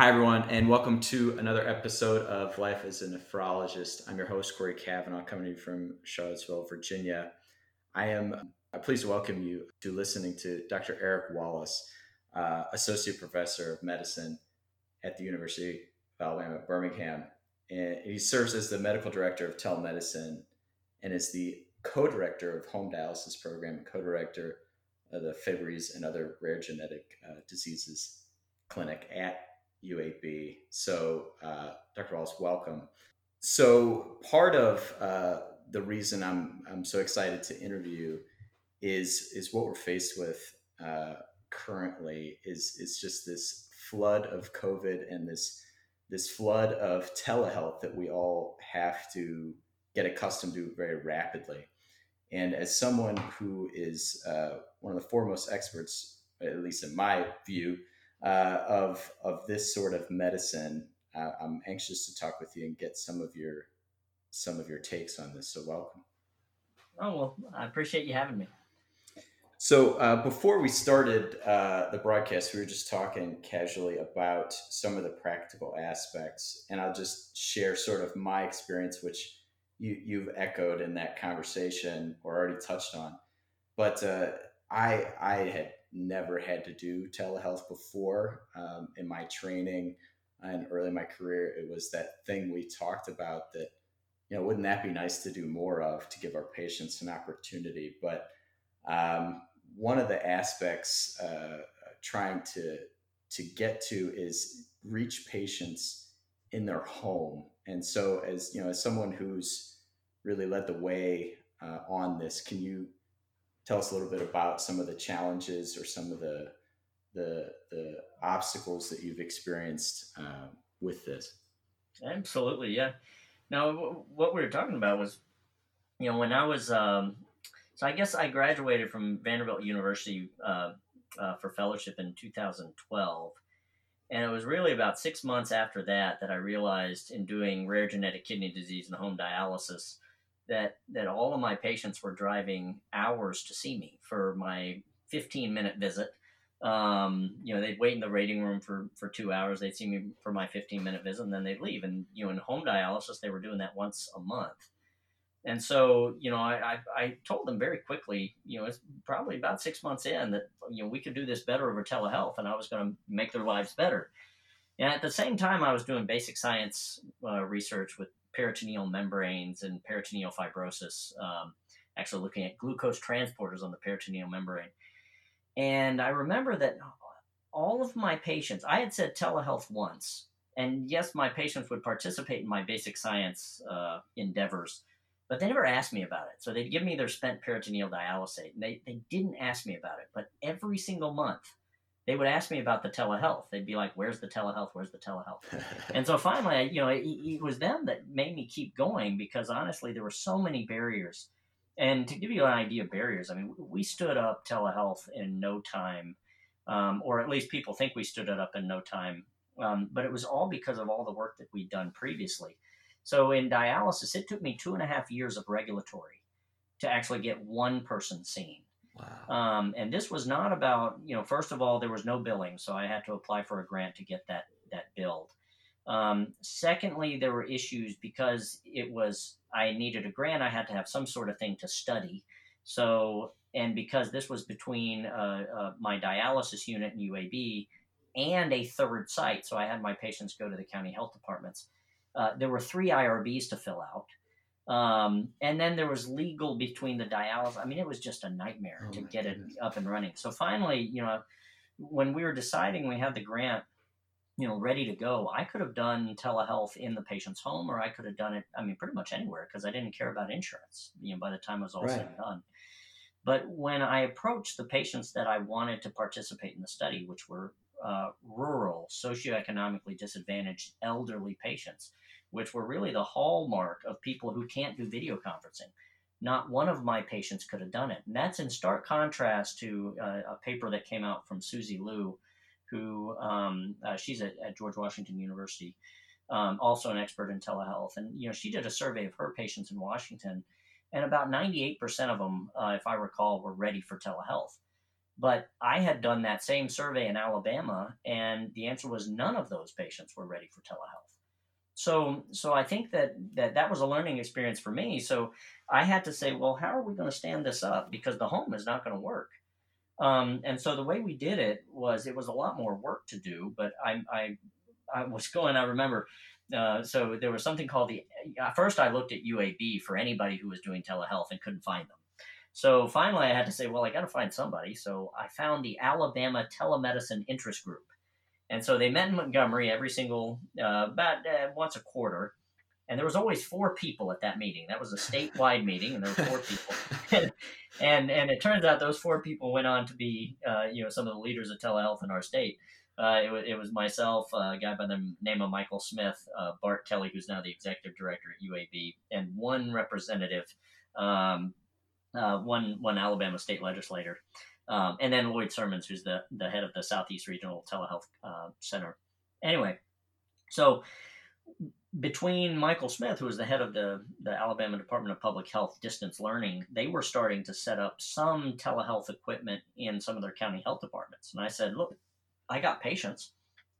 Hi, everyone, and welcome to another episode of Life as a Nephrologist. I'm your host, Corey Cavanaugh, coming to you from Charlottesville, Virginia. I am pleased to welcome you to listening to Dr. Eric Wallace, uh, Associate Professor of Medicine at the University of Alabama at Birmingham. And he serves as the Medical Director of Telemedicine and is the co director of Home Dialysis Program co director of the Fabry's and other rare genetic uh, diseases clinic at UAB. So, uh, Dr. Wallace, welcome. So, part of uh, the reason I'm I'm so excited to interview is is what we're faced with uh, currently is is just this flood of COVID and this this flood of telehealth that we all have to get accustomed to very rapidly. And as someone who is uh, one of the foremost experts, at least in my view, uh, of of this sort of medicine. Uh, I'm anxious to talk with you and get some of your some of your takes on this. So welcome. Oh well, I appreciate you having me. So uh, before we started uh, the broadcast, we were just talking casually about some of the practical aspects, and I'll just share sort of my experience, which you you've echoed in that conversation or already touched on. But uh, I I had never had to do telehealth before um, in my training and early in my career. It was that thing we talked about that, you know, wouldn't that be nice to do more of to give our patients an opportunity? But um, one of the aspects uh, trying to to get to is reach patients in their home. And so, as you know, as someone who's really led the way uh, on this, can you tell us a little bit about some of the challenges or some of the the, the obstacles that you've experienced uh, with this. Absolutely, yeah. Now, what we were talking about was, you know, when I was, um, so I guess I graduated from Vanderbilt University uh, uh, for fellowship in 2012. And it was really about six months after that that I realized in doing rare genetic kidney disease and home dialysis that that all of my patients were driving hours to see me for my 15 minute visit. Um, you know, they'd wait in the waiting room for for two hours. They'd see me for my 15 minute visit, and then they'd leave. And you know, in home dialysis, they were doing that once a month. And so, you know, I, I, I told them very quickly, you know, it's probably about six months in that, you know, we could do this better over telehealth and I was going to make their lives better. And at the same time, I was doing basic science uh, research with peritoneal membranes and peritoneal fibrosis, um, actually looking at glucose transporters on the peritoneal membrane. And I remember that all of my patients, I had said telehealth once, and yes, my patients would participate in my basic science uh, endeavors, but they never asked me about it. So they'd give me their spent peritoneal dialysate, and they, they didn't ask me about it. But every single month, they would ask me about the telehealth. They'd be like, "Where's the telehealth? Where's the telehealth?" and so finally, you know, it, it, was them that made me keep going because honestly, there were so many barriers. And to give you an idea of barriers, I mean, we stood up telehealth in no time, um, or at least people think we stood it up in no time. Um, but it was all because of all the work that we'd done previously. So in dialysis, it took me two and a half years of regulatory to actually get one person seen. Wow. Um, and this was not about, you know, first of all, there was no billing, so I had to apply for a grant to get that that billed. Um, secondly, there were issues because it was I needed a grant, I had to have some sort of thing to study. So, and because this was between uh, uh, my dialysis unit and UAB and a third site, so I had my patients go to the county health departments. Uh, there were three IRBs to fill out. Um, and then there was legal between the dialysis. I mean, it was just a nightmare oh to get goodness. it up and running. So finally, you know, when we were deciding, we had the grant, you know, ready to go. I could have done telehealth in the patient's home, or I could have done it. I mean, pretty much anywhere because I didn't care about insurance. You know, by the time it was all right. said and done. But when I approached the patients that I wanted to participate in the study, which were uh, rural, socioeconomically disadvantaged elderly patients, which were really the hallmark of people who can't do video conferencing. Not one of my patients could have done it. And that's in stark contrast to uh, a paper that came out from Susie Lew, who um, uh, she's at, at, George Washington University, um, also an expert in telehealth. And, you know, she did a survey of her patients in Washington, and about 98% of them, uh, if I recall, were ready for telehealth But I had done that same survey in Alabama, and the answer was none of those patients were ready for telehealth. So, so I think that that that was a learning experience for me. So I had to say, well, how are we going to stand this up? Because the home is not going to work. Um, and so the way we did it was it was a lot more work to do, but I, I, I was going, I remember, uh, so there was something called the, uh, first I looked at UAB for anybody who was doing telehealth and couldn't find them. So finally I had to say, well, I got to find somebody. So I found the Alabama Telemedicine Interest Group. And so they met in Montgomery every single, uh, about uh, once a quarter and there was always four people at that meeting. That was a statewide meeting, and there were four people. and and it turns out those four people went on to be, uh, you know, some of the leaders of telehealth in our state. Uh, it, was, it was myself, uh, a guy by the name of Michael Smith, uh, Bart Kelly, who's now the executive director at UAB, and one representative, um, one one Alabama state legislator, um, and then Lloyd Sermons, who's the the head of the Southeast Regional Telehealth uh, Center. Anyway, so between Michael Smith, who was the head of the, the Alabama Department of Public Health distance learning, they were starting to set up some telehealth equipment in some of their county health departments. And I said, look, I got patients.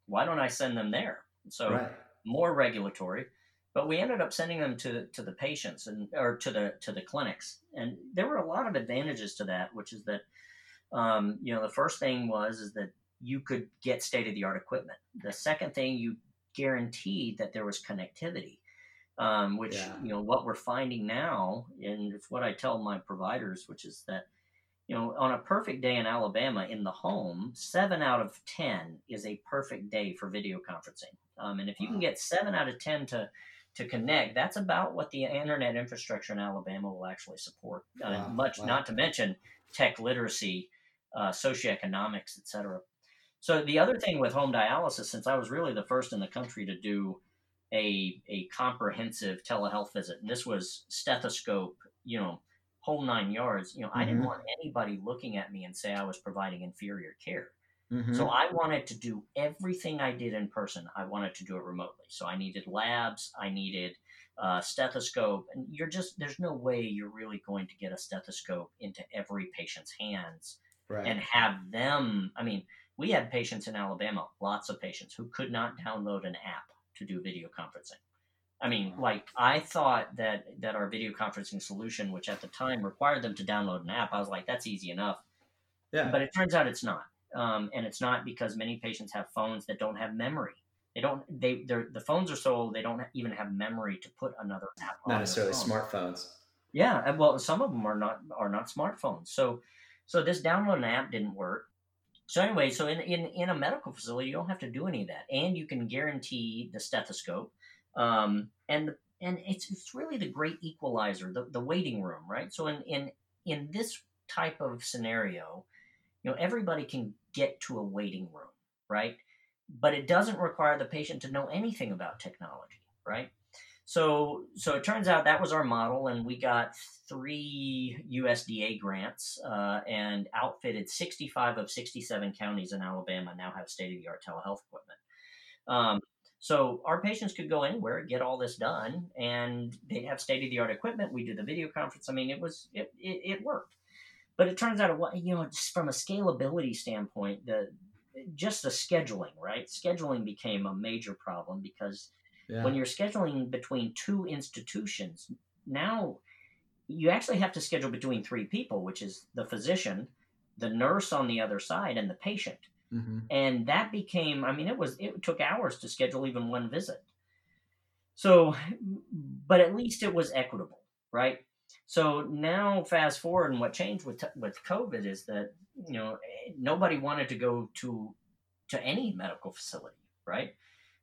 Why don't I send them there? So right. more regulatory. But we ended up sending them to, to the patients and or to the to the clinics. And there were a lot of advantages to that, which is that um, you know, the first thing was is that you could get state of the art equipment. The second thing you guaranteed that there was connectivity. Um, which yeah. you know what we're finding now, and it's what I tell my providers, which is that you know on a perfect day in Alabama in the home, seven out of ten is a perfect day for video conferencing. Um, and if you wow. can get seven out of ten to to connect, that's about what the internet infrastructure in Alabama will actually support. Uh. Much, wow. not to mention tech literacy, uh, socioeconomics, et cetera. So the other thing with home dialysis, since I was really the first in the country to do a a comprehensive telehealth visit, and this was stethoscope, you know, whole nine yards. You know, mm-hmm. I didn't mm-hmm. want anybody looking at me and say I was providing inferior care. Mm-hmm. So I wanted to do everything I did in person. I wanted to do it remotely. So I needed labs. I needed uh, stethoscope, and you're just there's no way you're really going to get a stethoscope into every patient's hands right. and have them. I mean we had patients in Alabama, lots of patients, who could not download an app to do video conferencing. I mean, like I thought that that our video conferencing solution, which at the time required them to download an app, I was like, that's easy enough. Yeah. But it turns out it's not, um, and it's not because many patients have phones that don't have memory. They don't. They the phones are so old they don't even have memory to put another app. Not necessarily smartphones. Yeah, well, some of them are not are not smartphones. So, so this download an app didn't work. So anyway, so in, in, in a medical facility, you don't have to do any of that, and you can guarantee the stethoscope, um, and and it's it's really the great equalizer, the, the waiting room, right? So in in in this type of scenario, you know, everybody can get to a waiting room, right? But it doesn't require the patient to know anything about technology, right? So, so it turns out that was our model, and we got three USDA grants uh, and outfitted 65 of 67 counties in Alabama now have state of the art telehealth equipment. Um, so our patients could go anywhere, get all this done, and they have state of the art equipment. We do the video conference. I mean, it was it, it, it worked, but it turns out, you know, just from a scalability standpoint, the just the scheduling, right? Scheduling became a major problem because yeah. When you're scheduling between two institutions, now you actually have to schedule between three people, which is the physician, the nurse on the other side, and the patient. Mm-hmm. And that became, I mean, it was, it took hours to schedule even one visit. So, but at least it was equitable, right? So now, fast forward, and what changed with with COVID is that you know nobody wanted to go to to any medical facility, right?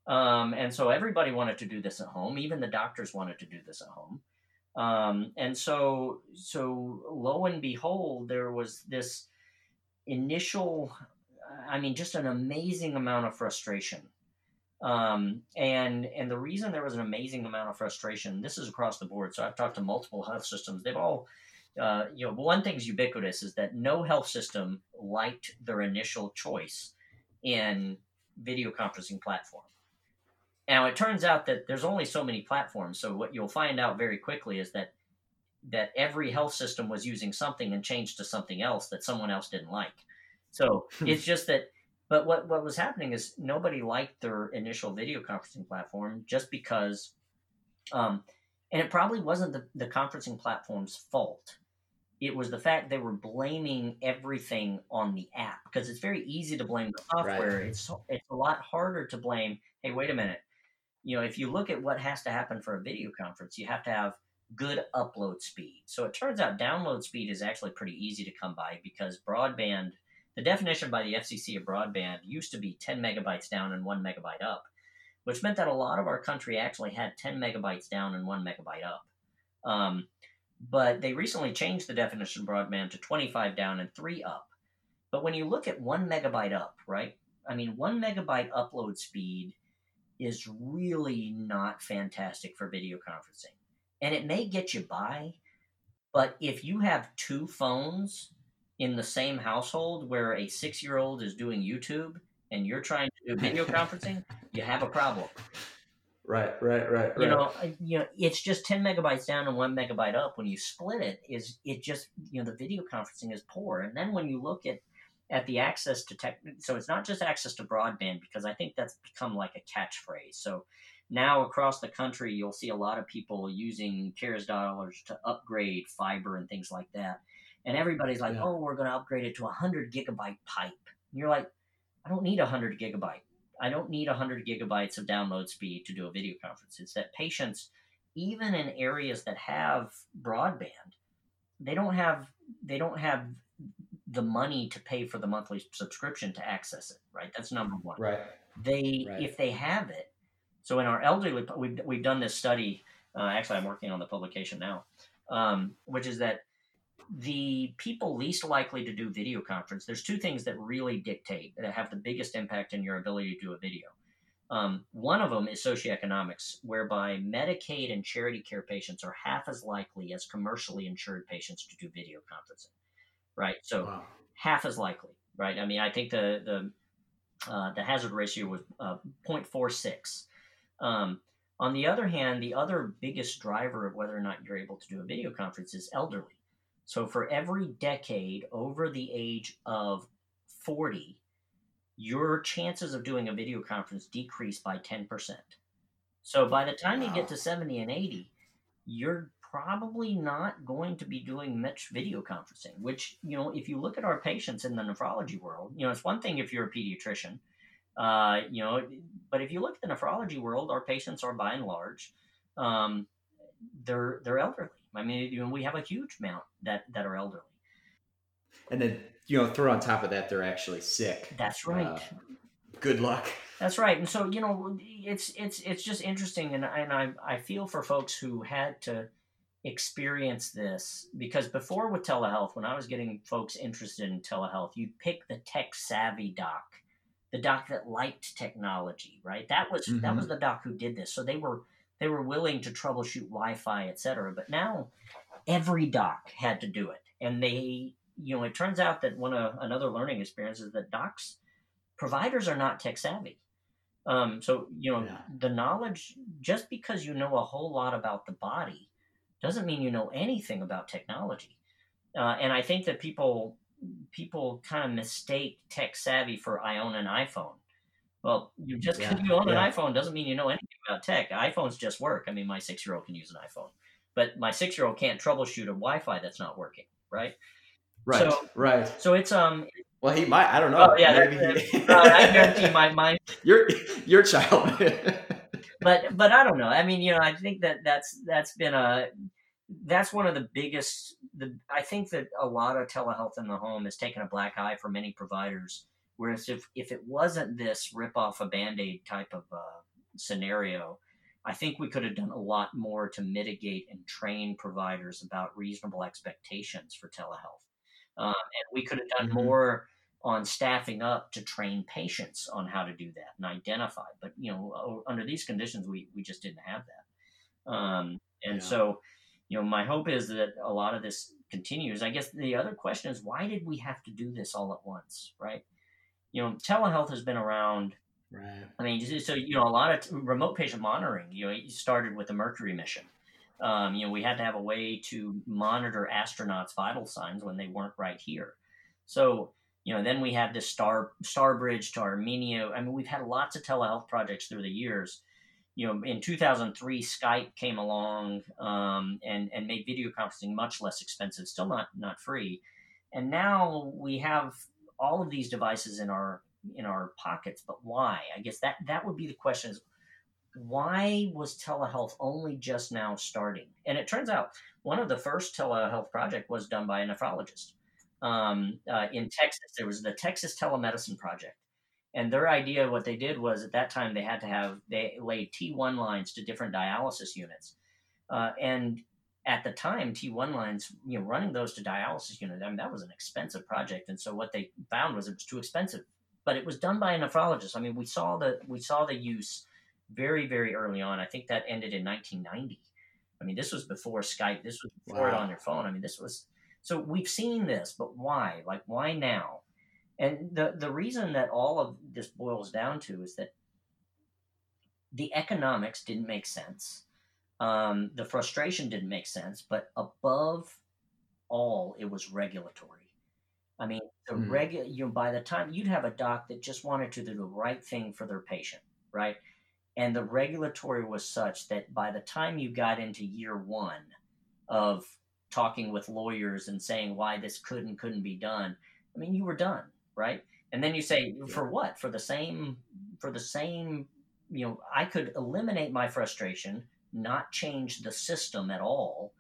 Um, and so everybody wanted to do this at home. Even the doctors wanted to do this at home. Um, and so, so lo and behold, there was this initial, I mean, just an amazing amount of frustration. Um, and and the reason there was an amazing amount of frustration, this is across the board. So I've talked to multiple health systems. They've all, uh, you know, one thing's ubiquitous is that no health system liked their initial choice in video conferencing platform. Now it turns out that there's only so many platforms. So what you'll find out very quickly is that that every health system was using something and changed to something else that someone else didn't like. So it's just that. But what what was happening is nobody liked their initial video conferencing platform just because, um, and it probably wasn't the, the conferencing platform's fault it was the fact they were blaming everything on the app because it's very easy to blame the software. Right. It's it's a lot harder to blame. Hey, wait a minute. You know, if you look at what has to happen for a video conference, you have to have good upload speed. So it turns out download speed is actually pretty easy to come by because broadband, the definition by the FCC of broadband used to be 10 megabytes down and 1 megabyte up, which meant that a lot of our country actually had 10 megabytes down and 1 megabyte up. Um, but they recently changed the definition of broadband to 25 down and 3 up. But when you look at 1 megabyte up, right? I mean, 1 megabyte upload speed is really not fantastic for video conferencing. And it may get you by, but if you have two phones in the same household where a six year old is doing YouTube and you're trying to do video conferencing, you have a problem. Right, right, right, right. You know, uh, you know, it's just ten megabytes down and one megabyte up. When you split it, is it just you know the video conferencing is poor. And then when you look at at the access to tech, so it's not just access to broadband because I think that's become like a catchphrase. So now across the country, you'll see a lot of people using CARES dollars to upgrade fiber and things like that. And everybody's like, yeah. "Oh, we're going to upgrade it to a hundred gigabyte pipe." And you're like, "I don't need a hundred gigabyte." I don't need 100 gigabytes of download speed to do a video conference. It's that patients, even in areas that have broadband, they don't have they don't have the money to pay for the monthly subscription to access it. Right. That's number one. Right. They right. if they have it. So in our elderly, we've we've done this study. Uh, actually, I'm working on the publication now, um, which is that the people least likely to do video conference, there's two things that really dictate that have the biggest impact in your ability to do a video. Um, one of them is socioeconomics, whereby Medicaid and charity care patients are half as likely as commercially insured patients to do video conferencing, right? So wow. half as likely, right? I mean, I think the the uh, the hazard ratio was uh, 0.46. Um, on the other hand, the other biggest driver of whether or not you're able to do a video conference is elderly. So for every decade over the age of 40, your chances of doing a video conference decrease by 10%. So by the time wow. you get to 70 and 80, you're probably not going to be doing much video conferencing, which, you know, if you look at our patients in the nephrology world, you know, it's one thing if you're a pediatrician, uh, you know, but if you look at the nephrology world, our patients are by and large, um, they're, they're elderly. I mean, you know, we have a huge amount that that are elderly. And then you know, throw on top of that, they're actually sick. That's right. Uh, good luck. That's right. And so you know, it's it's it's just interesting, and and I I feel for folks who had to experience this because before with telehealth, when I was getting folks interested in telehealth, you'd pick the tech savvy doc, the doc that liked technology, right? That was mm-hmm. that was the doc who did this. So they were they were willing to troubleshoot Wi-Fi, etc. But now every doc had to do it, and they, you know, it turns out that one of another learning experience is that docs providers are not tech savvy. Um, so you know yeah. the knowledge just because you know a whole lot about the body doesn't mean you know anything about technology. Uh, and I think that people people kind of mistake tech savvy for I own an iPhone. Well, you just because yeah. you own an iPhone doesn't mean you know anything about tech. iPhones just work. I mean, my six year old can use an iPhone, but my six year old can't troubleshoot a Wi Fi that's not working. Right. Right. So, right. So it's um. Well, he might. I don't know. Oh yeah. Maybe he... uh, I guarantee my my your your child. but but I don't know. I mean, you know, I think that that's that's been a that's one of the biggest. The I think that a lot of telehealth in the home has taken a black eye for many providers Whereas if, if it wasn't this rip off a band aid type of uh, scenario, I think we could have done a lot more to mitigate and train providers about reasonable expectations for telehealth. Um, and we could have done mm-hmm. more on staffing up to train patients on how to do that and identify. But, you know, under these conditions, we, we just didn't have that. Um, and yeah. so, you know, my hope is that a lot of this continues. I guess the other question is why did we have to do this all at once, right? you know, telehealth has been around. Right. I mean, so you know, a lot of remote patient monitoring. You know, it started with the Mercury mission. Um, you know, we had to have a way to monitor astronauts' vital signs when they weren't right here. So, You know, then we had this Star Starbridge to Armenia. I mean, we've had lots of telehealth projects through the years. You know, in 2003, Skype came along um, and and made video conferencing much less expensive, still not not free. And now we have all of these devices in our in our pockets. But why? I guess that that would be the question: is why was telehealth only just now starting? And it turns out one of the first telehealth project was done by a nephrologist um, uh, in Texas. There was the Texas Telemedicine Project, and their idea, what they did was at that time they had to have they laid T1 lines to different dialysis units, uh, and at the time T1 lines, you know, running those to dialysis units, I mean that was an expensive project, and so what they found was it was too expensive. But it was done by a nephrologist. I mean, we saw the we saw the use very very early on. I think that ended in 1990. I mean, this was before Skype. This was before wow. it on your phone. I mean, this was so we've seen this, but why? Like, why now? And the the reason that all of this boils down to is that the economics didn't make sense. Um, the frustration didn't make sense, but above all, it was regulatory. I mean, the mm. regular you know, by the time you'd have a doc that just wanted to do the right thing for their patient, right? And the regulatory was such that by the time you got into year one of talking with lawyers and saying why this could and couldn't be done, I mean, you were done, right? And then you say, for what? For the same, for the same, you know, I could eliminate my frustration, not change the system at all,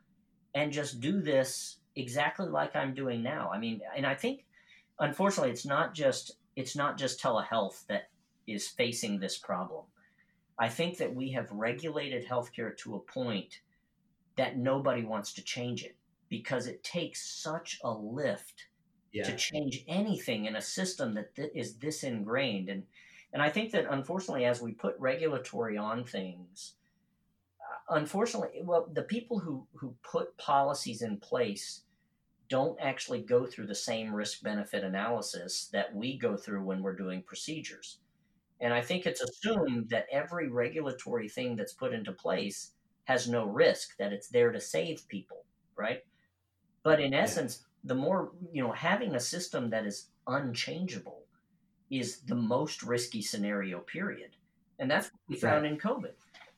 and just do this exactly like I'm doing now. I mean, and I think, unfortunately, it's not just it's not just telehealth that is facing this problem. I think that we have regulated healthcare to a point that nobody wants to change it because it takes such a lift yeah. to change anything in a system that th- is this ingrained and and I think that unfortunately as we put regulatory on things uh, unfortunately well the people who who put policies in place don't actually go through the same risk benefit analysis that we go through when we're doing procedures and I think it's assumed that every regulatory thing that's put into place has no risk, that it's there to save people, right? But in essence, yeah. the more, you know, having a system that is unchangeable is the most risky scenario, period. And that's what we found in COVID.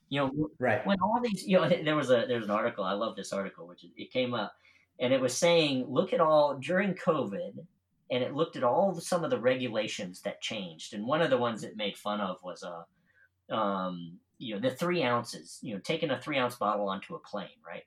You know, right. when all these, you know, there was a there's an article, I love this article, which it came up, and it was saying, look at all during COVID, and it looked at all some of the regulations that changed. And one of the ones it made fun of was a, uh, um, you know, the three ounces. You know, taking a three ounce bottle onto a plane, right?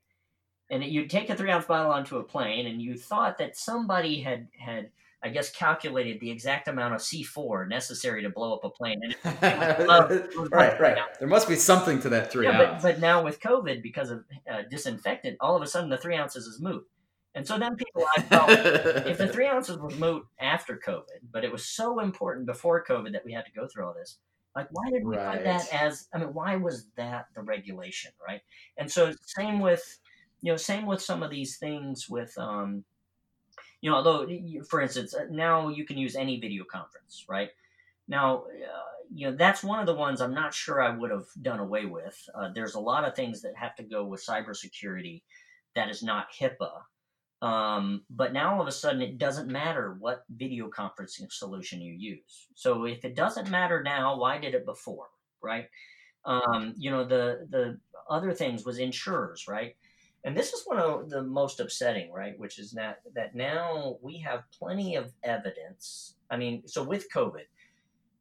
And you'd take a three ounce bottle onto a plane, and you thought that somebody had had I guess calculated the exact amount of C4 necessary to blow up a plane. right, right. There must be something to that three yeah, ounce. But, but now with COVID, because of uh, disinfectant, all of a sudden the three ounces is moot. And so then people, I felt, if the three ounces was moot after COVID, but it was so important before COVID that we had to go through all this. Like, why did we right. put that as? I mean, why was that the regulation, right? And so, same with, you know, same with some of these things with, um, you know, although, for instance, uh, now you can use any video conference, right? Now, uh, you know, that's one of the ones I'm not sure I would have done away with. Uh, there's a lot of things that have to go with cybersecurity that is not HIPAA um, but now all of a sudden, it doesn't matter what video conferencing solution you use. So if it doesn't matter now, why did it before, right? Um, you know, the the other things was insurers, right? And this is one of the most upsetting, right? Which is that that now we have plenty of evidence. I mean, so with COVID,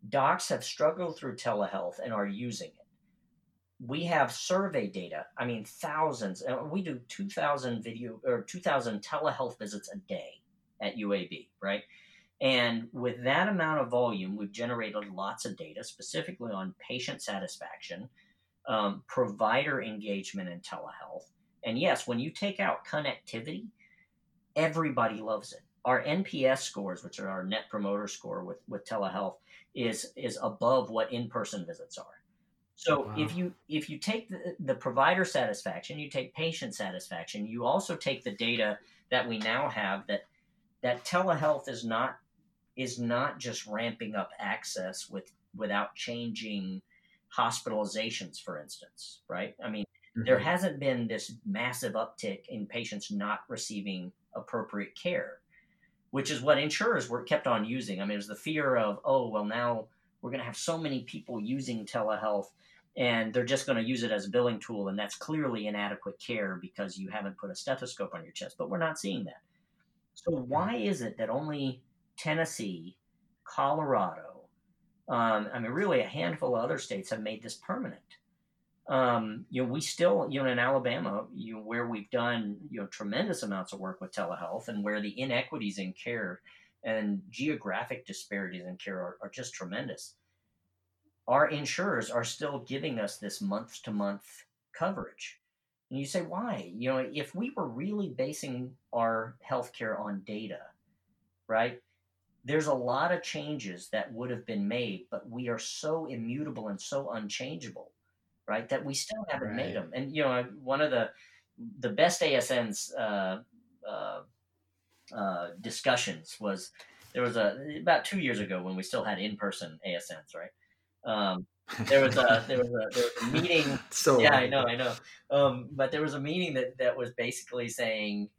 docs have struggled through telehealth and are using it we have survey data. I mean, thousands. We do 2,000 video or 2,000 telehealth visits a day at UAB, right? And with that amount of volume, we've generated lots of data, specifically on patient satisfaction, um, provider engagement in telehealth. And yes, when you take out connectivity, everybody loves it. Our NPS scores, which are our net promoter score with, with telehealth, is is above what in-person visits are. So wow. if you if you take the, the provider satisfaction, you take patient satisfaction, you also take the data that we now have that that telehealth is not is not just ramping up access with without changing hospitalizations, for instance, right? I mean, mm-hmm. there hasn't been this massive uptick in patients not receiving appropriate care. which is what insurers were kept on using. I mean, it was the fear of, oh, well, now we're going to have so many people using telehealth and they're just going to use it as a billing tool. And that's clearly inadequate care because you haven't put a stethoscope on your chest. But we're not seeing that. So, why is it that only Tennessee, Colorado, um, I mean, really a handful of other states have made this permanent? Um, you know, we still, you know, in Alabama, you know, where we've done, you know, tremendous amounts of work with telehealth and where the inequities in care and geographic disparities in care are, are just tremendous. Our insurers are still giving us this month to month coverage. And you say, why? You know, if we were really basing our healthcare on data, right? There's a lot of changes that would have been made, but we are so immutable and so unchangeable right? That we still haven't right. made them. And you know, one of the the best ASN's uh, uh, uh, discussions was there was a about two years ago when we still had in person ASNs, right? Um, there was a there was a, there was a meeting. so yeah, I know, I know. Um, but there was a meeting that that was basically saying.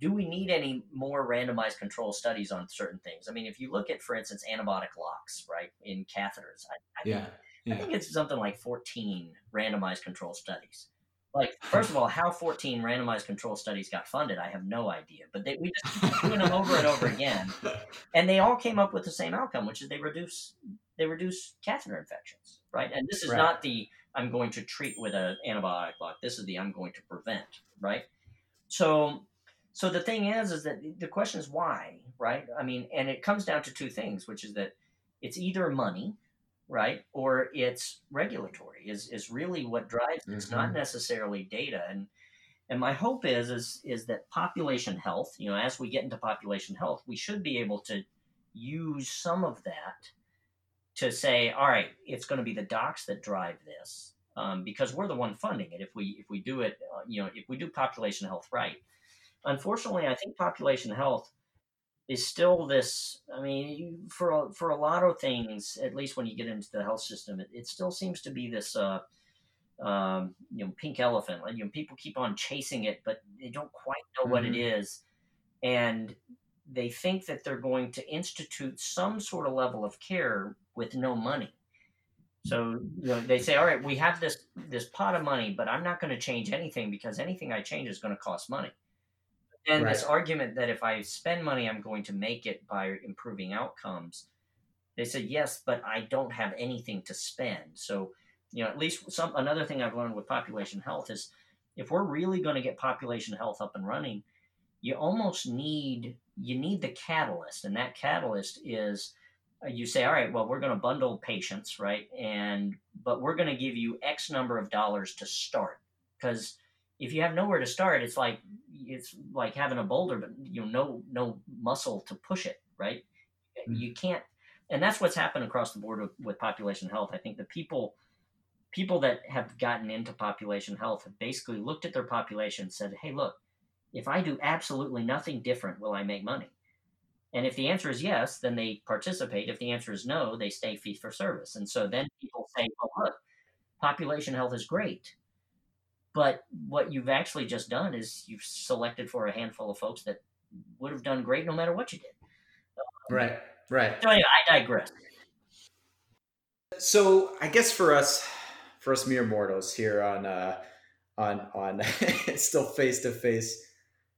Do we need any more randomized control studies on certain things? I mean, if you look at, for instance, antibiotic locks, right, in catheters, I, I yeah. Think, yeah. I think it's something like 14 randomized control studies. Like, first of all, how 14 randomized control studies got funded, I have no idea. But they, we just doing them over and over again, and they all came up with the same outcome, which is they reduce they reduce catheter infections, right? And this is right. not the I'm going to treat with an antibiotic lock. This is the I'm going to prevent, right? So, so the thing is, is that the question is why, right? I mean, and it comes down to two things, which is that it's either money, right? Or it's regulatory is is really what drives. It's mm-hmm. not necessarily data. And and my hope is is is that population health, you know, as we get into population health, we should be able to use some of that to say, all right, it's going to be the docs that drive this. Um, because we're the one funding it. If we if we do it, uh, you know, if we do population health right, unfortunately, I think population health is still this. I mean, for a, for a lot of things, at least when you get into the health system, it, it still seems to be this. Uh, um, you know, pink elephant. You know, people keep on chasing it, but they don't quite know mm-hmm. what it mm-hmm. and they think that they're going to institute some sort of level of care with no money. So you know, they say, "All right, we have this this pot of money, but I'm not going to change anything because anything I change is going to cost money." And right. this argument that if I spend money, I'm going to make it by improving outcomes. They said yes, but I don't have anything to spend. So, you know, at least some another thing I've learned with population health is if we're really going to get population health up and running, you almost need you need the catalyst, and that catalyst is you say, all right, well, we're going to bundle patients, right, and but we're going to give you X number of dollars to start because if you have nowhere to start, it's like it's like having a boulder, but you know, no no muscle to push it, right? Mm-hmm. You can't, and that's what's happened across the board with, with population health. I think the people people that have gotten into population health have basically looked at their population and said, "Hey, look, if I do absolutely nothing different, will I make money?" And if the answer is yes, then they participate. If the answer is no, they stay fee for service. And so then people say, "Well, look, population health is great." But what you've actually just done is you've selected for a handful of folks that would have done great no matter what you did. Right, right. So anyway, I digress. So I guess for us, for us mere mortals here on uh, on on still face to face,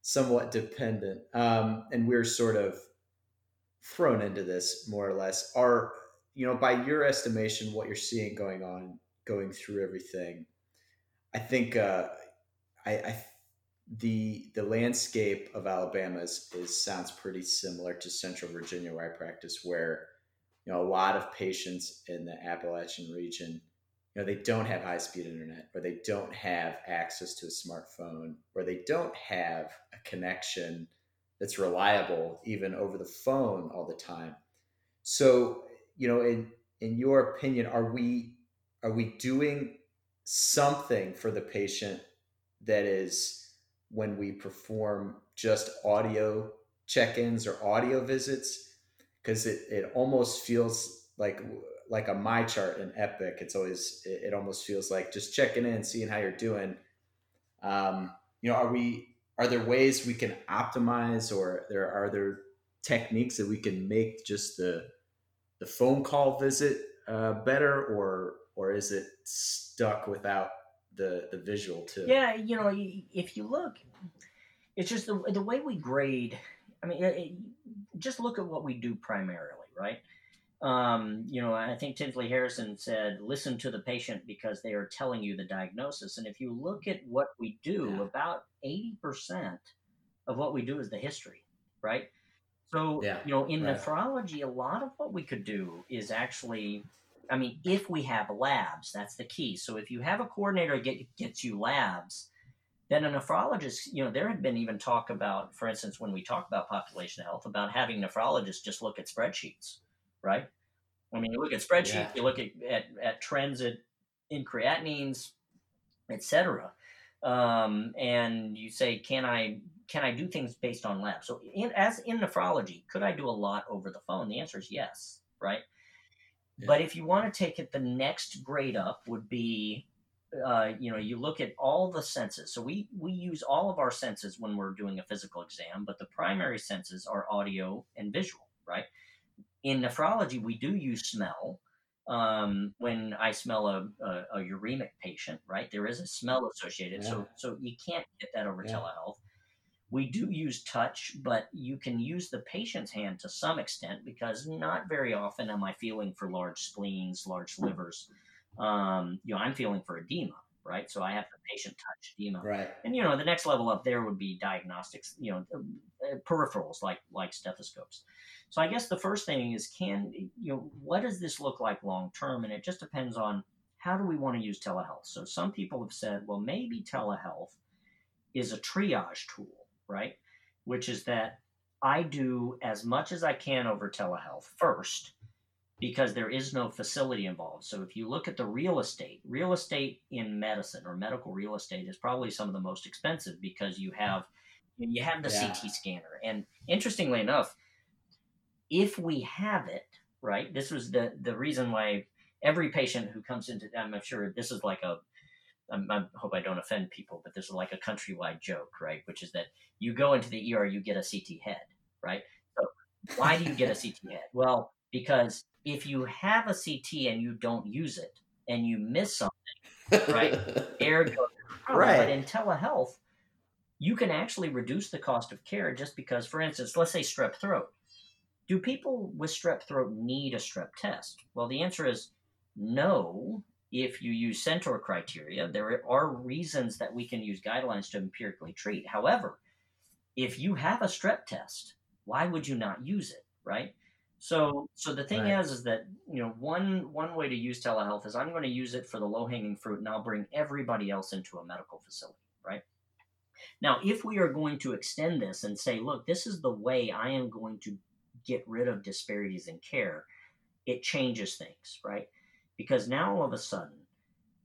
somewhat dependent, um, and we're sort of thrown into this more or less. Are you know by your estimation, what you're seeing going on, going through everything? I think uh, I, I, the the landscape of Alabama is, is sounds pretty similar to Central Virginia where I practice, where you know a lot of patients in the Appalachian region, you know, they don't have high speed internet, or they don't have access to a smartphone, or they don't have a connection that's reliable even over the phone all the time. So, you know, in in your opinion, are we are we doing something for the patient that is when we perform just audio check-ins or audio visits? Because it, it almost feels like like a MyChart in epic. It's always it, it, almost feels like just checking in seeing how you're doing. Um, you know are we are there ways we can optimize or there are there techniques that we can make just the the phone call visit uh, better, or or is it stuck without the the visual too? Yeah, you know, if you look, it's just the the way we grade. I mean, it, just look at what we do primarily, right? Um, you know, I think Tinsley Harrison said, listen to the patient because they are telling you the diagnosis. And if you look at what we do, yeah. about 80% of what we do is the history, right? So, yeah, you know, in right. nephrology, a lot of what we could do is actually, I mean, if we have labs, that's the key. So if you have a coordinator that get, gets you labs, then a nephrologist, you know, there had been even talk about, for instance, when we talk about population health, about having nephrologists just look at spreadsheets right? I mean, you look at spreadsheets, yeah. you look at, at, at trends at, in creatinines, etc., um, and you say, can I can I do things based on labs? So, in, as in nephrology, could I do a lot over the phone? The answer is yes, right? Yeah. But if you want to take it the next grade up, would be uh, you know, you look at all the senses. So we we use all of our senses when we're doing a physical exam, but the primary senses are audio and visual, right? In nephrology, we do use smell. Um, when I smell a, a, a, uremic patient, right, there is a smell associated. Yeah. So, so you can't get that over yeah. telehealth. We do use touch, but you can use the patient's hand to some extent because not very often am I feeling for large spleens, large livers. Um, you know, I'm feeling for edema, right? So I have the patient touch edema, right? And you know, the next level up there would be diagnostics, you know, uh, peripherals like like stethoscopes. So I guess the first thing is can you know what does this look like long term, and it just depends on how do we want to use telehealth. So some people have said, well, maybe telehealth is a triage tool, right? Which is that I do as much as I can over telehealth first because there is no facility involved. So if you look at the real estate, real estate in medicine or medical real estate is probably some of the most expensive because you have you have the yeah. CT scanner. And interestingly enough, if we have it, right? This was the the reason why every patient who comes into I'm sure this is like a I hope I don't offend people, but this is like a countrywide joke, right? Which is that you go into the ER, you get a CT head, right? So why do you get a CT head? Well, because if you have a CT and you don't use it and you miss something, right? Air goes right. But in telehealth, you can actually reduce the cost of care just because, for instance, let's say strep throat. Do people with strep throat need a strep test? Well, the answer is no. If you use Centor criteria, there are reasons that we can use guidelines to empirically treat. However, if you have a strep test, why would you not use it, right? So, so the thing right. is, is that you know one one way to use telehealth is I'm going to use it for the low hanging fruit, and I'll bring everybody else into a medical facility, right? Now, if we are going to extend this and say, look, this is the way I am going to get rid of disparities in care, it changes things, right? Because now all of a sudden,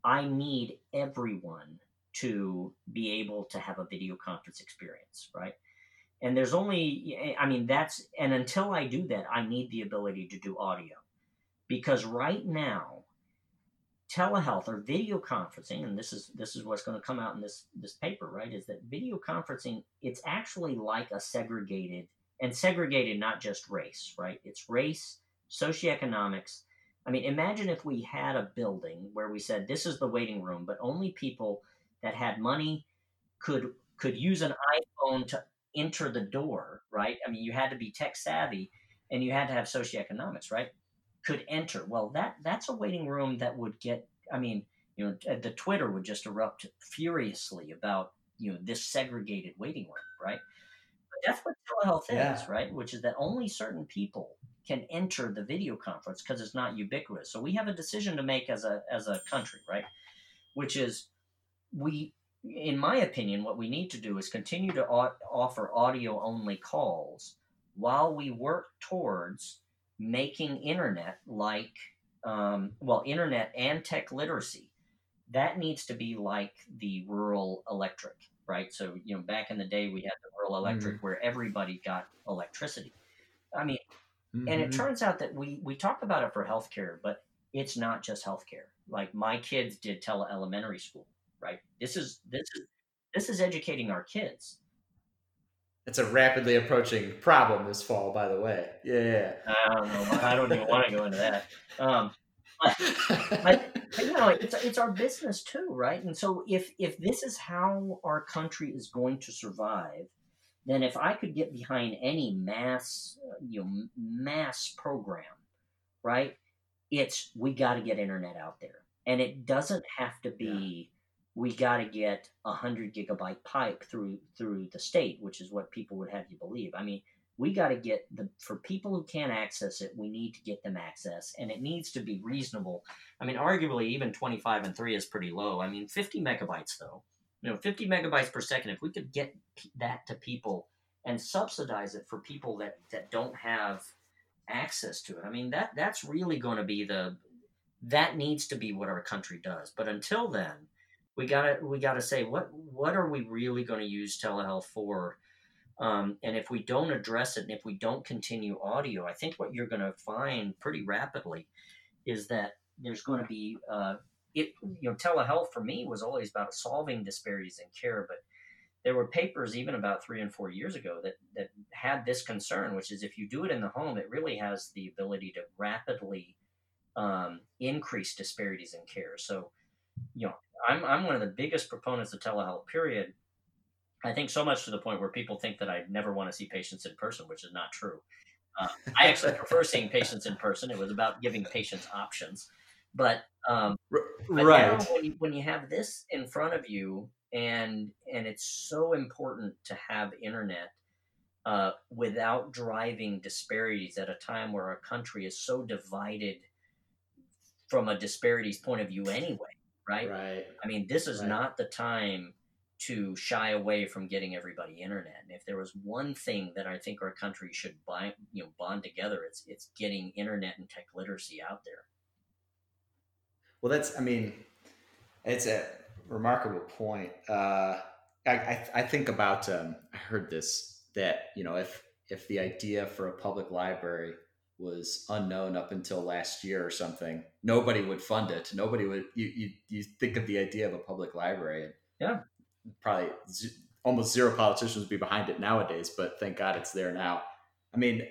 I need everyone to be able to have a video conference experience, right? And there's only, eh, I mean, that's, and until I do that, I need the ability to do audio. Because right now, telehealth or video conferencing, and this is this is what's going to come out in this this paper, right? Is that video conferencing? It's actually like a segregated and segregated not just race, right? It's race, socioeconomics. I mean, imagine if we had a building where we said this is the waiting room, but only people that had money could could use an iPhone to enter the door, right? I mean, you had to be tech savvy and you had to have socioeconomics, right? Could enter. Well, that that's a waiting room that would get. I mean, you know, uh, the Twitter would just erupt furiously about you know this segregated waiting room, right? that's what telehealth yeah. is, right? Which is that only certain people can enter the video conference because it's not ubiquitous. So we have a decision to make as a as a country, right? Which is we in my opinion what we need to do is continue to offer audio only calls while we work towards making internet like um, well internet and tech literacy that needs to be like the rural electric right? So, you know, back in the day, we had the rural electric mm-hmm. where everybody got electricity. I mean, mm-hmm. and it mm-hmm. turns out that we, we talk about it for healthcare, but it's not just healthcare. Like my kids did tele elementary school, right? This is, this is, this is educating our kids. it's a rapidly approaching problem this fall, by the way. Yeah. I don't know. I don't even want to go into that. Um, but, but, you know, it's it's our business too, right? And so if if this is how our country is going to survive, then if I could get behind any mass, you know, mass program, right? It's we got to get internet out there, and it doesn't have to be. Yeah we got to get a hundred gigabyte pipe through through the state, which is what people would have you believe. I mean, we got to get the for people who can't access it, we need to get them access, and it needs to be reasonable. I mean, arguably, even twenty five and three is pretty low. I mean, fifty megabytes though, you know, fifty megabytes per second. If we could get that to people and subsidize it for people that that don't have access to it, I mean that that's really going to be the that needs to be what our country does. But until then we gotta we gotta say what what are we really going to use telehealth for? Um, and if we don't address it and if we don't continue audio i think what you're going to find pretty rapidly is that there's going to be uh, it you know telehealth for me was always about solving disparities in care but there were papers even about three and four years ago that that had this concern which is if you do it in the home it really has the ability to rapidly um, increase disparities in care. So you know I'm I'm one of the biggest proponents of telehealth. Period. I think so much to the point where people think that I never want to see patients in person, which is not true. Uh, I actually prefer seeing patients in person. It was about giving patients options, but um, right when you, when you have this in front of you, and and it's so important to have internet uh, without driving disparities at a time where our country is so divided from a disparities point of view anyway right? Right. I mean, this is right. not the time to shy away from getting everybody internet. And if there was one thing that I think our country should buy, you know, bond together, it's it's getting internet and tech literacy out there. Well, that's I mean, it's a remarkable point. Uh, I, I, I think about um, I heard this that you know if if the idea for a public library was unknown up until last year or something. Nobody would fund it. Nobody would. You you, you think of the idea of a public library, and yeah, probably z- almost zero politicians would be behind it nowadays. But thank God it's there now. I mean,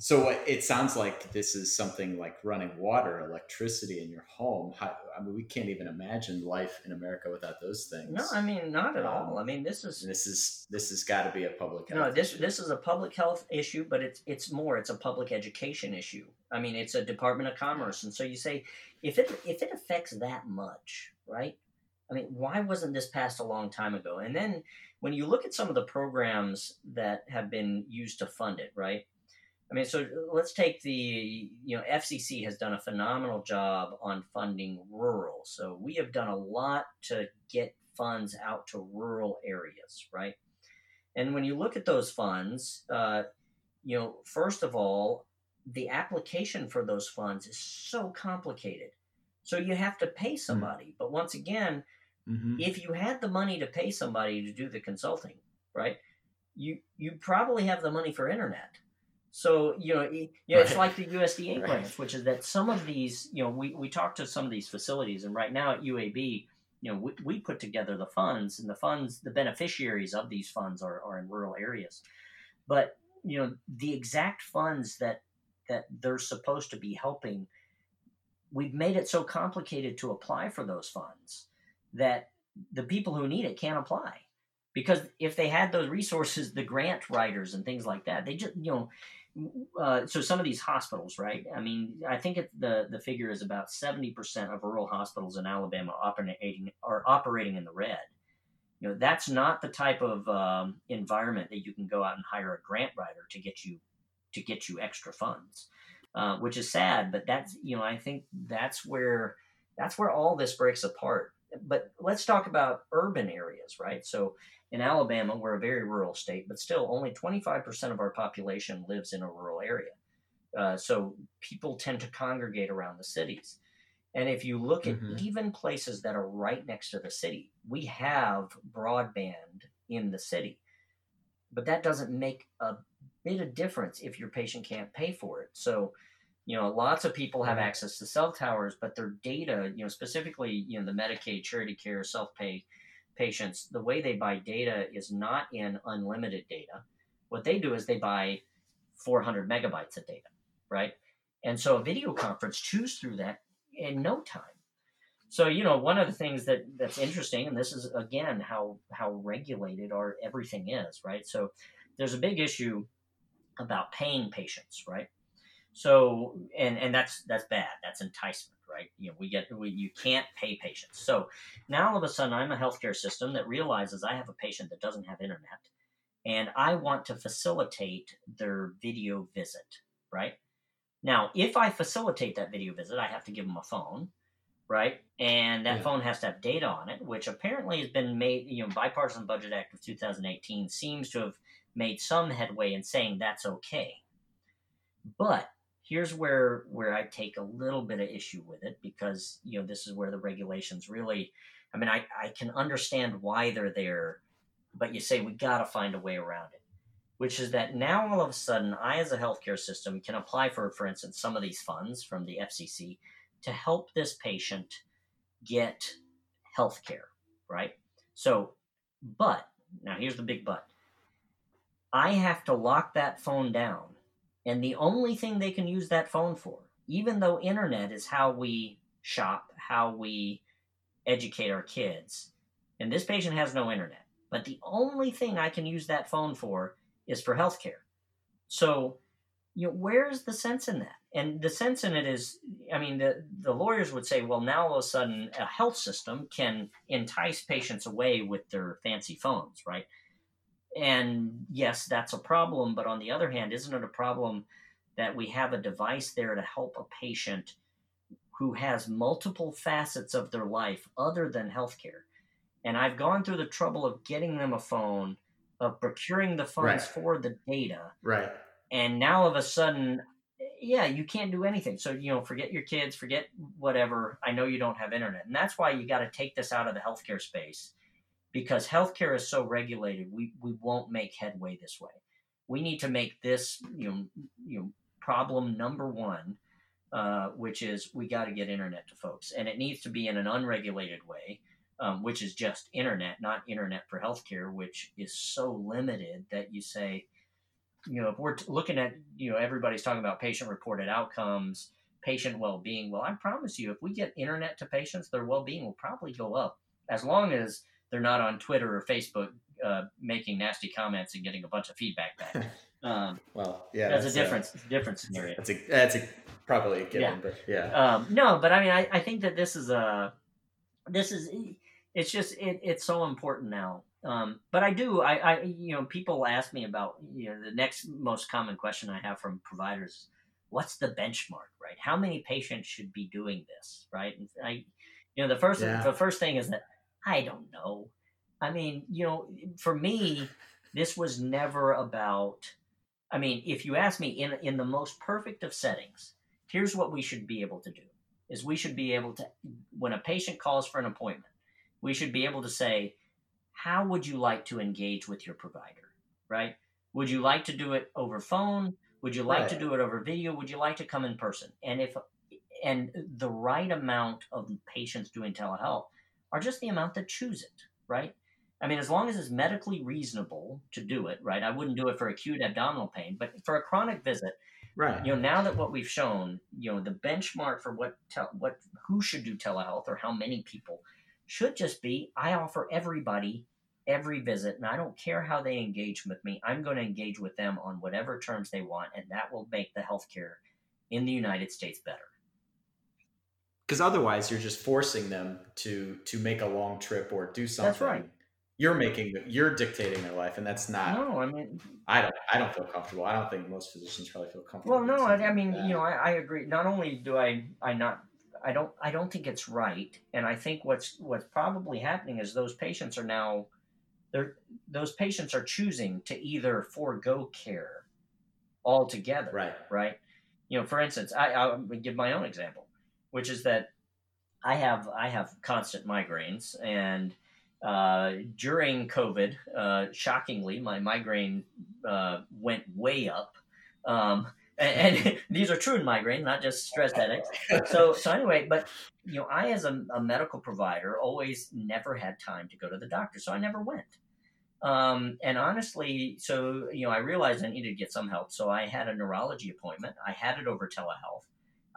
so it sounds like this is something like running water, electricity in your home. How, I mean, we can't even imagine life in America without those things. No, I mean not at all. Um, I mean this is this is this has got to be a public health. No, this issue. this is a public health issue, but it's it's more. It's a public education issue. I mean, it's a Department of Commerce, and so you say if it if it affects that much, right? I mean, why wasn't this passed a long time ago? And then when you look at some of the programs that have been used to fund it, right? I mean, so let's take the, you know, FCC has done a phenomenal job on funding rural. So we have done a lot to get funds out to rural areas, right? And when you look at those funds, uh, you know, first of all, the application for those funds is so complicated. So you have to pay hmm. somebody. Mm-hmm. But once again, mm-hmm. if you had the money to pay somebody to do the consulting, right? You you probably have the money for internet so you know, you know, right. it's like the USDA right. grants, which is that some of these, you know, we we talked to some of these facilities, and right now at UAB, you know, we, we put together the funds, and the funds, the beneficiaries of these funds are are in rural areas, but you know, the exact funds that that they're supposed to be helping, we've made it so complicated to apply for those funds that the people who need it can't apply because if they had those resources the grant writers and things like that they just you know uh, so some of these hospitals, right? I mean, I think it, the the figure is about seventy percent of rural hospitals in Alabama operating are operating in the red. You know, that's not the type of um, environment that you can go out and hire a grant writer to get you to get you extra funds, uh, which is sad. But that's you know, I think that's where that's where all this breaks apart. But let's talk about urban areas, right? So in Alabama, we're a very rural state, but still only 25% of our population lives in a rural area. Uh, so people tend to congregate around the cities. And if you look mm-hmm. at even places that are right next to the city, we have broadband in the city. But that doesn't make a bit of difference if your patient can't pay for it. So, you know, lots of people have access to cell towers, but their data, you know, specifically, you know, the Medicaid, charity care, self pay patients, the way they buy data is not in unlimited data. What they do is they buy 400 megabytes of data, right? And so a video conference chews through that in no time. So you know, one of the things that that's interesting, and this is again how how regulated our everything is, right? So there's a big issue about paying patients, right? So and and that's that's bad. That's enticement, right? You know, we get we, you can't pay patients. So now all of a sudden, I'm a healthcare system that realizes I have a patient that doesn't have internet, and I want to facilitate their video visit, right? Now, if I facilitate that video visit, I have to give them a phone, right? And that yeah. phone has to have data on it, which apparently has been made, you know, Bipartisan Budget Act of 2018 seems to have made some headway in saying that's okay. But here's where where I take a little bit of issue with it because, you know, this is where the regulations really I mean, I, I can understand why they're there, but you say we got to find a way around it which is that now all of a sudden I, as a healthcare system, can apply for, for instance, some of these funds from the FCC to help this patient get health care, right? So, but now here's the big but I have to lock that phone down. And the only thing they can use that phone for, even though internet is how we shop, how we educate our kids, and this patient has no internet, but the only thing I can use that phone for is for healthcare. So, you know, where's the sense in that? And the sense in it is, I mean, the, the lawyers would say, well, now all of a sudden a health system can entice patients away with their fancy phones, right? And yes, that's a problem. But on the other hand, isn't it a problem that we have a device there to help a patient who has multiple facets of their life other than healthcare? And I've gone through the trouble of getting them a phone of procuring the funds right. for the data. Right. And now all of a sudden, yeah, you can't do anything. So, you know, forget your kids, forget whatever. I know you don't have internet. And that's why you got to take this out of the healthcare space because healthcare is so regulated, we, we won't make headway this way. We need to make this, you know, you know problem number one, uh, which is we got to get internet to folks. And it needs to be in an unregulated way um, which is just internet, not internet for healthcare, which is so limited that you say, you know, if we're looking at, you know, everybody's talking about patient reported outcomes, patient well being. Well, I promise you, if we get internet to patients, their well being will probably go up as long as they're not on Twitter or Facebook uh, making nasty comments and getting a bunch of feedback back. Um, well, yeah, that's, that's a different uh, different scenario. That's a that's a probably a given, yeah. but yeah. Um, no, but I mean, I, I think that this is a this is it's just it, it's so important now. Um, but I do I, I you know people ask me about you know the next most common question I have from providers what's the benchmark right how many patients should be doing this right and I you know the first yeah. the first thing is that I don't know I mean you know for me this was never about I mean if you ask me in in the most perfect of settings here's what we should be able to do is we should be able to when a patient calls for an appointment we should be able to say, how would you like to engage with your provider? Right? Would you like to do it over phone? Would you like right. to do it over video? Would you like to come in person? And if and the right amount of patients doing telehealth are just the amount that choose it, right? I mean, as long as it's medically reasonable to do it, right? I wouldn't do it for acute abdominal pain, but for a chronic visit, right? You know, now that what we've shown, you know, the benchmark for what tel- what who should do telehealth or how many people should just be I offer everybody every visit, and I don't care how they engage with me. I'm going to engage with them on whatever terms they want, and that will make the healthcare in the United States better. Because otherwise, you're just forcing them to to make a long trip or do something. That's right. You're making you're dictating their life, and that's not. No, I mean, I don't. I don't feel comfortable. I don't think most physicians probably feel comfortable. Well, no, I, I mean, like you know, I, I agree. Not only do I I not I don't I don't think it's right. And I think what's what's probably happening is those patients are now they're those patients are choosing to either forego care altogether. Right. Right. You know, for instance, I, I'll give my own example, which is that I have I have constant migraines, and uh, during COVID, uh, shockingly, my migraine uh, went way up. Um, and, and, these are true migraine, not just stress headaches. So, so anyway, but you know, I as a, a, medical provider always never had time to go to the doctor, so I never went. Um, and honestly, so you know, I realized I needed to get some help, so I had a neurology appointment. I had it over telehealth.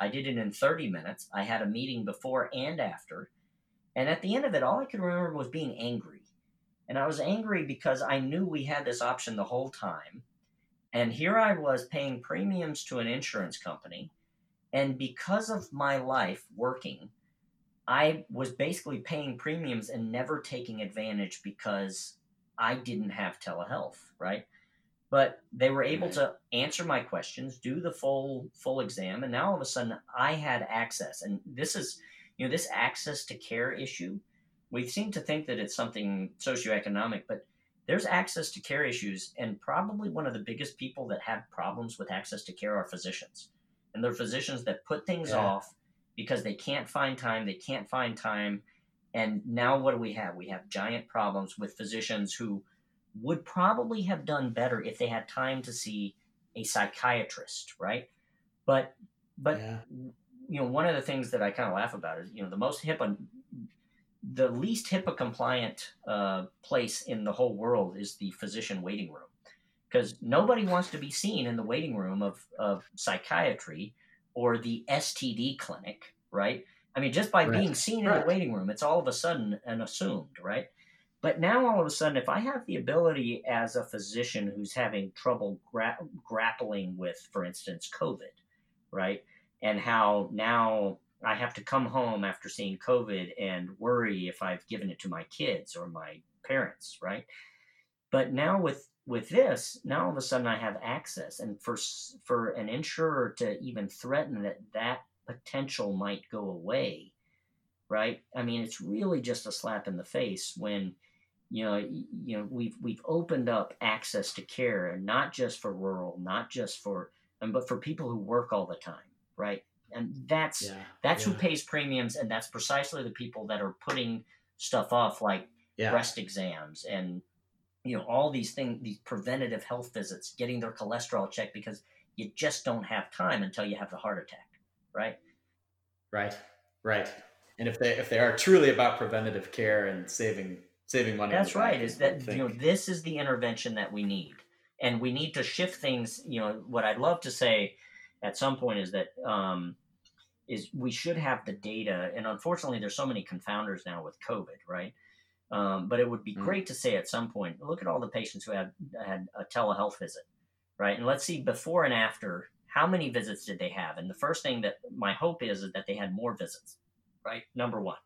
I did it in 30 minutes. I had a meeting before and after, and at the end of it, all I could remember was being angry. And I was angry because I knew we had this option the whole time and here I was paying premiums to an insurance company. And because of my life working, I was basically paying premiums and never taking advantage because I didn't have telehealth, right? But they were able to answer my questions, do the full full exam, and now all of a sudden I had access. And this is, you know, this access to care issue. We seem to think that it's something socioeconomic, but there's access to care issues, and probably one of the biggest people that have problems with access to care are physicians. And they're physicians that put things yeah. off because they can't find time, they can't find time. And now what do we have? We have giant problems with physicians who would probably have done better if they had time to see a psychiatrist, right? But but yeah. you know, one of the things that I kind of laugh about is, you know, the most HIPAA the least HIPAA compliant uh, place in the whole world is the physician waiting room because nobody wants to be seen in the waiting room of, of psychiatry or the STD clinic, right? I mean, just by right. being seen right. in the waiting room, it's all of a sudden an assumed, right? But now all of a sudden, if I have the ability as a physician who's having trouble gra- grappling with, for instance, COVID, right? And how now I have to come home after seeing COVID and worry if I've given it to my kids or my parents, right? But now with with this, now all of a sudden I have access, and for for an insurer to even threaten that that potential might go away, right? I mean, it's really just a slap in the face when you know you know we've we've opened up access to care, and not just for rural, not just for, but for people who work all the time, right? and that's yeah, that's yeah. who pays premiums and that's precisely the people that are putting stuff off like yeah. breast exams and you know all these things these preventative health visits getting their cholesterol checked because you just don't have time until you have the heart attack right right right and if they if they are truly about preventative care and saving saving money that's right is that you know this is the intervention that we need and we need to shift things you know what i'd love to say at some point is that um, is we should have the data. And unfortunately, there's so many confounders now with COVID, right? Um, but it would be mm. great to say at some point, look at all the patients who had had a telehealth visit, right? And let's see before and after how many visits did they have? And the first thing that my hope is is that they had more visits, right? Number one,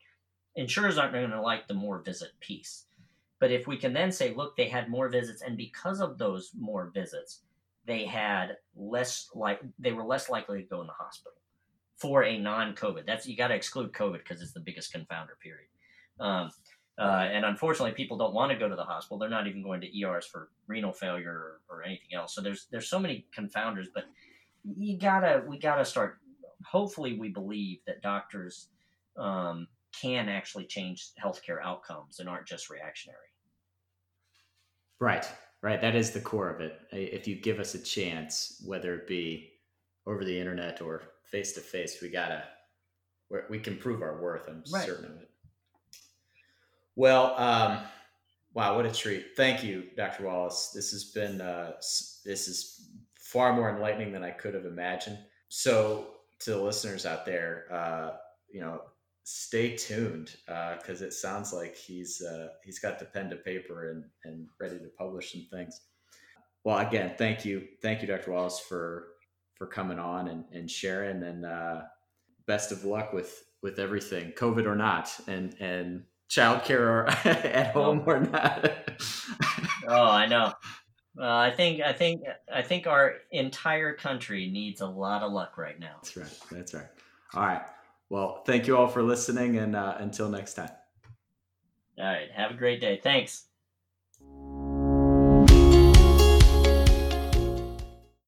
insurers aren't going to like the more visit piece. But if we can then say, look, they had more visits, and because of those more visits, they had less like they were less likely to go in the hospital for a non-COVID. That's you got to exclude COVID because it's the biggest confounder. Period. Um, uh, and unfortunately, people don't want to go to the hospital. They're not even going to ERs for renal failure or, or anything else. So there's there's so many confounders, but you gotta we gotta start. Hopefully, we believe that doctors um, can actually change healthcare outcomes and aren't just reactionary. Right, right. That is the core of it. If you give us a chance, whether it be over the internet or face to face, we gotta we can prove our worth. I'm right. certain of it. Well, um, wow, what a treat! Thank you, Dr. Wallace. This has been uh, this is far more enlightening than I could have imagined. So, to the listeners out there, uh, you know, stay tuned because uh, it sounds like he's uh, he's got the pen to paper and and ready to publish some things. Well, again, thank you, thank you, Dr. Wallace, for for coming on and, and sharing and uh, best of luck with with everything covid or not and and childcare at home or not. Oh i know. Uh, i think i think i think our entire country needs a lot of luck right now. That's right that's right. All right well thank you all for listening and uh, until next time. All right. Have a great day. Thanks